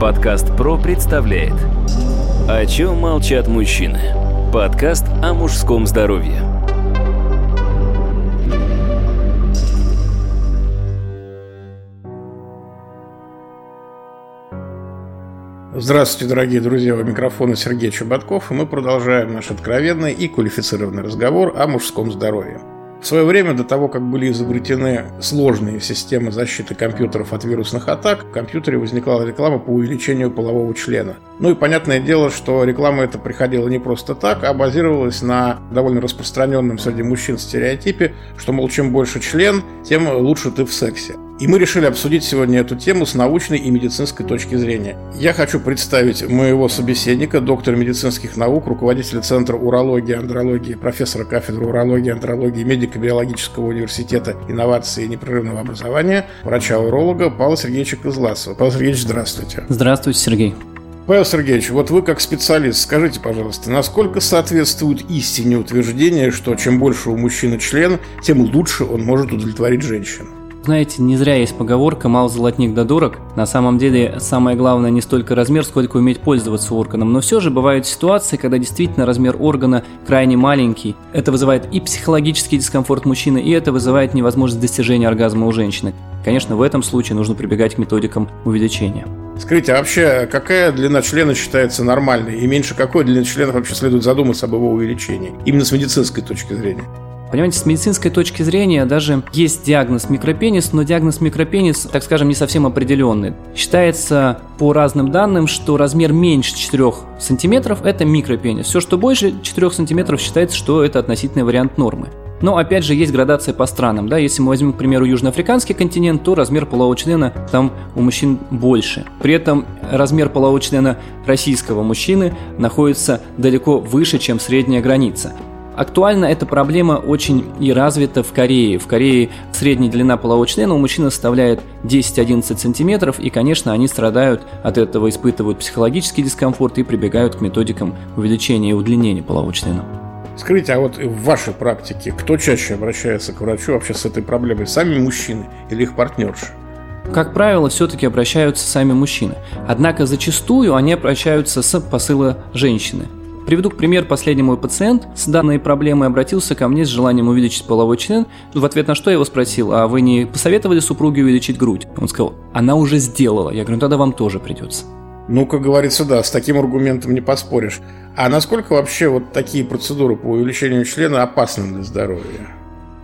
Подкаст ПРО представляет О чем молчат мужчины? Подкаст о мужском здоровье Здравствуйте, дорогие друзья, у микрофона Сергей Чеботков, и мы продолжаем наш откровенный и квалифицированный разговор о мужском здоровье. В свое время, до того, как были изобретены сложные системы защиты компьютеров от вирусных атак, в компьютере возникала реклама по увеличению полового члена. Ну и понятное дело, что реклама эта приходила не просто так, а базировалась на довольно распространенном среди мужчин стереотипе, что, мол, чем больше член, тем лучше ты в сексе. И мы решили обсудить сегодня эту тему с научной и медицинской точки зрения. Я хочу представить моего собеседника, доктора медицинских наук, руководителя Центра урологии и андрологии, профессора кафедры урологии, андрологии медико-биологического университета инновации и непрерывного образования, врача-уролога Павла Сергеевича Козласова. Павел Сергеевич, здравствуйте. Здравствуйте, Сергей. Павел Сергеевич, вот вы как специалист, скажите, пожалуйста, насколько соответствует истине утверждение, что чем больше у мужчины член, тем лучше он может удовлетворить женщину? Знаете, не зря есть поговорка «мал золотник да дурак». На самом деле, самое главное не столько размер, сколько уметь пользоваться органом. Но все же бывают ситуации, когда действительно размер органа крайне маленький. Это вызывает и психологический дискомфорт мужчины, и это вызывает невозможность достижения оргазма у женщины. Конечно, в этом случае нужно прибегать к методикам увеличения. Скажите, а вообще какая длина члена считается нормальной? И меньше какой длины члена вообще следует задуматься об его увеличении? Именно с медицинской точки зрения. Понимаете, с медицинской точки зрения даже есть диагноз микропенис, но диагноз микропенис, так скажем, не совсем определенный. Считается по разным данным, что размер меньше 4 сантиметров – это микропенис. Все, что больше 4 сантиметров, считается, что это относительный вариант нормы. Но опять же есть градация по странам. Да? Если мы возьмем, к примеру, южноафриканский континент, то размер полового члена там у мужчин больше. При этом размер полового члена российского мужчины находится далеко выше, чем средняя граница. Актуальна эта проблема очень и развита в Корее. В Корее средняя длина полового члена у мужчин составляет 10-11 сантиметров, и, конечно, они страдают от этого, испытывают психологический дискомфорт и прибегают к методикам увеличения и удлинения полового члена. Скажите, а вот в вашей практике кто чаще обращается к врачу вообще с этой проблемой? Сами мужчины или их партнерши? Как правило, все-таки обращаются сами мужчины. Однако зачастую они обращаются с посыла женщины – Приведу к примеру, последний мой пациент с данной проблемой обратился ко мне с желанием увеличить половой член, в ответ на что я его спросил, а вы не посоветовали супруге увеличить грудь? Он сказал, она уже сделала. Я говорю, ну тогда вам тоже придется. Ну, как говорится, да, с таким аргументом не поспоришь. А насколько вообще вот такие процедуры по увеличению члена опасны для здоровья?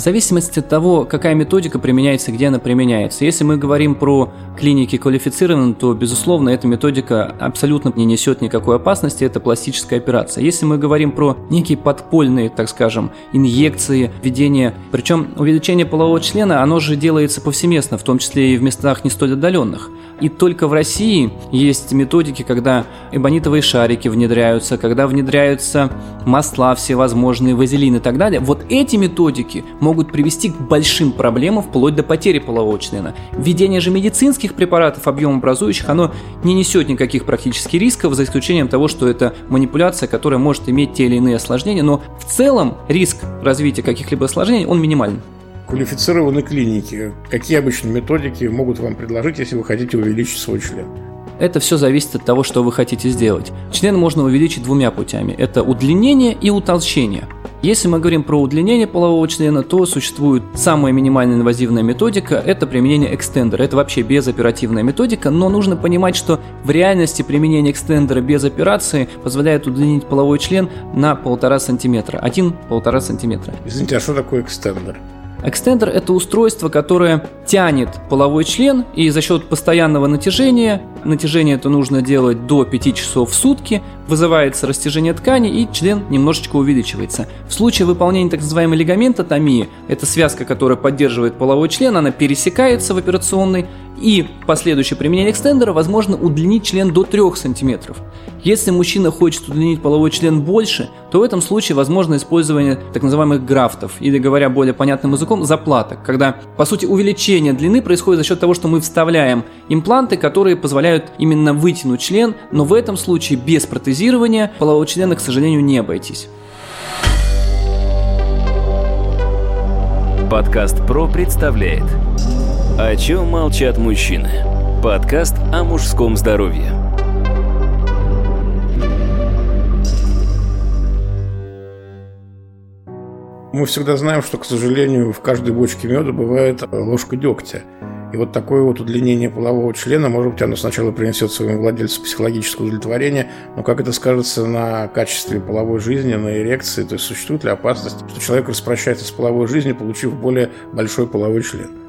В зависимости от того, какая методика применяется, где она применяется. Если мы говорим про клиники квалифицированные, то, безусловно, эта методика абсолютно не несет никакой опасности, это пластическая операция. Если мы говорим про некие подпольные, так скажем, инъекции, введение, причем увеличение полового члена, оно же делается повсеместно, в том числе и в местах не столь отдаленных. И только в России есть методики, когда эбонитовые шарики внедряются, когда внедряются масла всевозможные, вазелин и так далее. Вот эти методики могут привести к большим проблемам вплоть до потери полового члена. Введение же медицинских препаратов объемообразующих, оно не несет никаких практически рисков, за исключением того, что это манипуляция, которая может иметь те или иные осложнения, но в целом риск развития каких-либо осложнений, он минимален квалифицированной клиники, какие обычные методики могут вам предложить, если вы хотите увеличить свой член? Это все зависит от того, что вы хотите сделать. Член можно увеличить двумя путями. Это удлинение и утолщение. Если мы говорим про удлинение полового члена, то существует самая минимальная инвазивная методика – это применение экстендера. Это вообще безоперативная методика, но нужно понимать, что в реальности применение экстендера без операции позволяет удлинить половой член на полтора сантиметра. Один-полтора сантиметра. Извините, а что такое экстендер? Экстендер – это устройство, которое тянет половой член, и за счет постоянного натяжения, натяжение это нужно делать до 5 часов в сутки, вызывается растяжение ткани, и член немножечко увеличивается. В случае выполнения так называемой лигаментотомии, это связка, которая поддерживает половой член, она пересекается в операционной, и последующее применение экстендера возможно удлинить член до 3 см. Если мужчина хочет удлинить половой член больше, то в этом случае возможно использование так называемых графтов, или говоря более понятным языком, заплаток, когда по сути увеличение длины происходит за счет того, что мы вставляем импланты, которые позволяют именно вытянуть член, но в этом случае без протезирования полового члена, к сожалению, не обойтись. Подкаст ПРО представляет о чем молчат мужчины? Подкаст о мужском здоровье. Мы всегда знаем, что, к сожалению, в каждой бочке меда бывает э, ложка дегтя. И вот такое вот удлинение полового члена, может быть, оно сначала принесет своему владельцу психологическое удовлетворение, но как это скажется на качестве половой жизни, на эрекции? То есть существует ли опасность, что человек распрощается с половой жизнью, получив более большой половой член?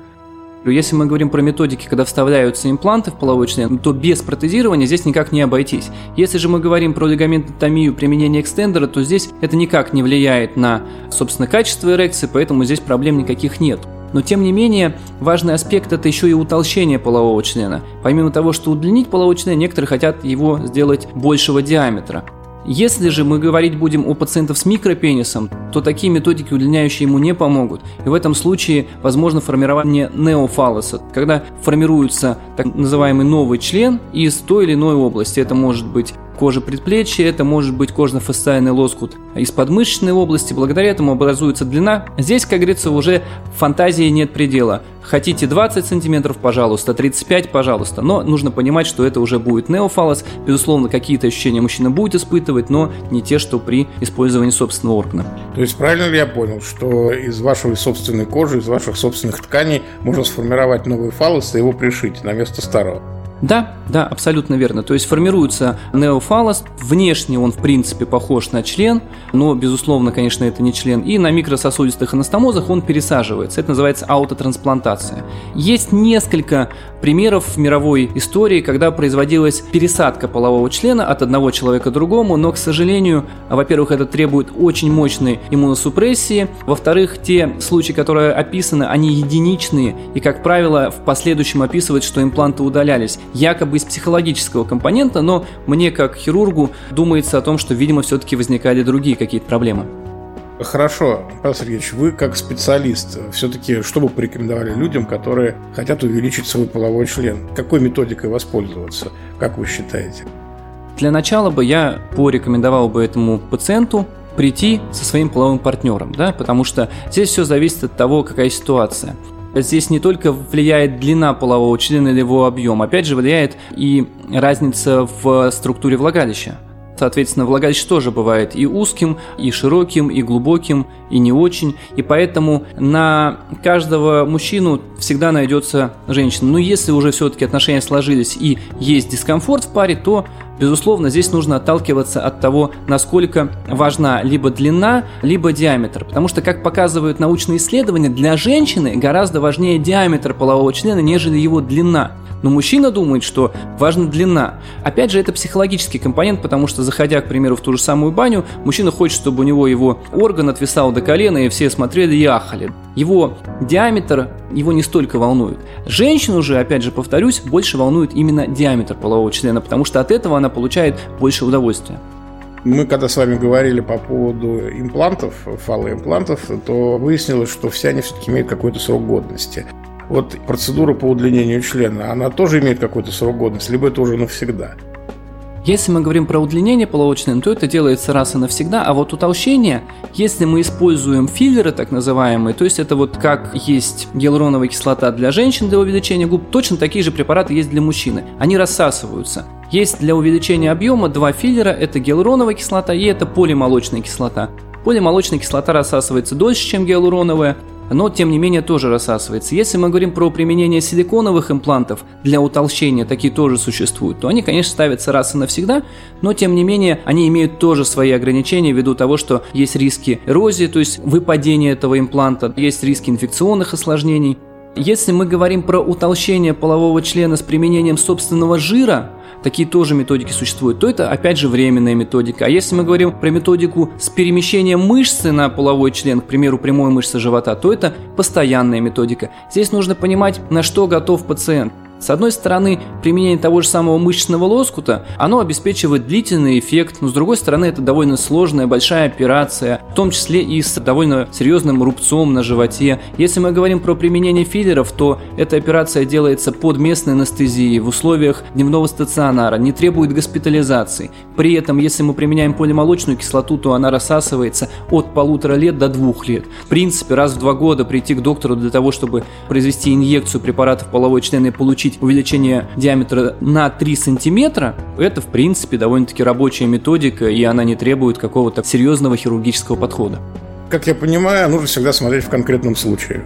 Если мы говорим про методики, когда вставляются импланты в половой член, то без протезирования здесь никак не обойтись. Если же мы говорим про лигаментотомию применения экстендера, то здесь это никак не влияет на, собственно, качество эрекции, поэтому здесь проблем никаких нет. Но тем не менее, важный аспект это еще и утолщение полового члена. Помимо того, что удлинить половой член, некоторые хотят его сделать большего диаметра. Если же мы говорить будем о пациентах с микропенисом, то такие методики, удлиняющие ему, не помогут. И в этом случае возможно формирование неофалоса, когда формируется так называемый новый член из той или иной области. Это может быть кожи предплечья, это может быть кожно-фасциальный лоскут из подмышечной области, благодаря этому образуется длина. Здесь, как говорится, уже фантазии нет предела. Хотите 20 сантиметров, пожалуйста, 35, пожалуйста, но нужно понимать, что это уже будет неофалос. Безусловно, какие-то ощущения мужчина будет испытывать, но не те, что при использовании собственного органа. То есть правильно ли я понял, что из вашей собственной кожи, из ваших собственных тканей можно сформировать новый фалос и его пришить на место старого? Да, да, абсолютно верно. То есть формируется неофалос. Внешне он, в принципе, похож на член, но, безусловно, конечно, это не член. И на микрососудистых анастомозах он пересаживается. Это называется аутотрансплантация. Есть несколько примеров в мировой истории, когда производилась пересадка полового члена от одного человека к другому, но, к сожалению, во-первых, это требует очень мощной иммуносупрессии, во-вторых, те случаи, которые описаны, они единичные, и, как правило, в последующем описывают, что импланты удалялись якобы из психологического компонента, но мне как хирургу думается о том, что, видимо, все-таки возникали другие какие-то проблемы. Хорошо, Павел Сергеевич, вы как специалист, все-таки что бы порекомендовали людям, которые хотят увеличить свой половой член? Какой методикой воспользоваться, как вы считаете? Для начала бы я порекомендовал бы этому пациенту прийти со своим половым партнером, да, потому что здесь все зависит от того, какая ситуация. Здесь не только влияет длина полового члена или его объем, опять же влияет и разница в структуре влагалища. Соответственно, влагалище тоже бывает и узким, и широким, и глубоким, и не очень. И поэтому на каждого мужчину всегда найдется женщина. Но если уже все-таки отношения сложились и есть дискомфорт в паре, то Безусловно, здесь нужно отталкиваться от того, насколько важна либо длина, либо диаметр. Потому что, как показывают научные исследования, для женщины гораздо важнее диаметр полового члена, нежели его длина. Но мужчина думает, что важна длина. Опять же, это психологический компонент, потому что, заходя, к примеру, в ту же самую баню, мужчина хочет, чтобы у него его орган отвисал до колена, и все смотрели и ахали. Его диаметр его не столько волнует. Женщину же, опять же, повторюсь, больше волнует именно диаметр полового члена, потому что от этого она получает больше удовольствия. Мы когда с вами говорили по поводу имплантов, фалоимплантов, то выяснилось, что все они все-таки имеют какой-то срок годности. Вот процедура по удлинению члена, она тоже имеет какой-то срок годности, либо это уже навсегда? Если мы говорим про удлинение полового члена, то это делается раз и навсегда, а вот утолщение, если мы используем филлеры так называемые, то есть это вот как есть гиалуроновая кислота для женщин для увеличения губ, точно такие же препараты есть для мужчины. Они рассасываются. Есть для увеличения объема два филлера, это гиалуроновая кислота и это полимолочная кислота. Полимолочная кислота рассасывается дольше, чем гиалуроновая, но тем не менее тоже рассасывается. Если мы говорим про применение силиконовых имплантов для утолщения, такие тоже существуют, то они, конечно, ставятся раз и навсегда, но тем не менее они имеют тоже свои ограничения ввиду того, что есть риски эрозии, то есть выпадения этого импланта, есть риски инфекционных осложнений. Если мы говорим про утолщение полового члена с применением собственного жира, такие тоже методики существуют, то это опять же временная методика. А если мы говорим про методику с перемещением мышцы на половой член, к примеру, прямой мышцы живота, то это постоянная методика. Здесь нужно понимать, на что готов пациент. С одной стороны, применение того же самого мышечного лоскута, оно обеспечивает длительный эффект, но с другой стороны, это довольно сложная, большая операция, в том числе и с довольно серьезным рубцом на животе. Если мы говорим про применение филлеров, то эта операция делается под местной анестезией в условиях дневного стационара, не требует госпитализации. При этом, если мы применяем полимолочную кислоту, то она рассасывается от полутора лет до двух лет. В принципе, раз в два года прийти к доктору для того, чтобы произвести инъекцию препаратов половой члена и получить получить увеличение диаметра на 3 сантиметра, это в принципе довольно-таки рабочая методика, и она не требует какого-то серьезного хирургического подхода. как я понимаю, нужно всегда смотреть в конкретном случае.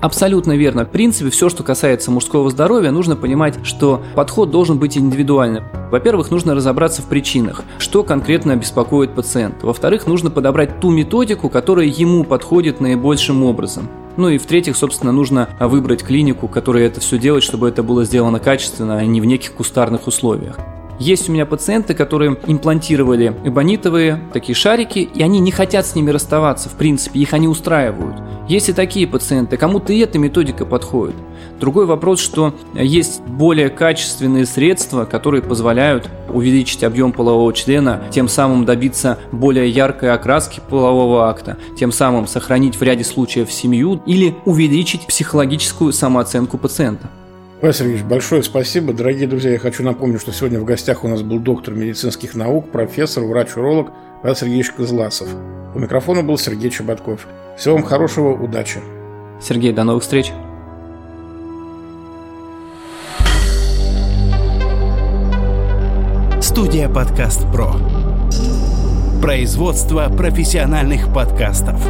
Абсолютно верно. В принципе, все, что касается мужского здоровья, нужно понимать, что подход должен быть индивидуальным. Во-первых, нужно разобраться в причинах, что конкретно беспокоит пациента. Во-вторых, нужно подобрать ту методику, которая ему подходит наибольшим образом. Ну и в-третьих, собственно, нужно выбрать клинику, которая это все делает, чтобы это было сделано качественно, а не в неких кустарных условиях. Есть у меня пациенты, которые имплантировали эбонитовые такие шарики, и они не хотят с ними расставаться, в принципе, их они устраивают. Есть и такие пациенты, кому-то и эта методика подходит. Другой вопрос, что есть более качественные средства, которые позволяют увеличить объем полового члена, тем самым добиться более яркой окраски полового акта, тем самым сохранить в ряде случаев семью или увеличить психологическую самооценку пациента. Павел Сергеевич, большое спасибо. Дорогие друзья, я хочу напомнить, что сегодня в гостях у нас был доктор медицинских наук, профессор, врач-уролог Павел Сергеевич Козласов. У микрофона был Сергей Чеботков. Всего вам хорошего, удачи. Сергей, до новых встреч. Студия «Подкаст Про». Производство профессиональных подкастов.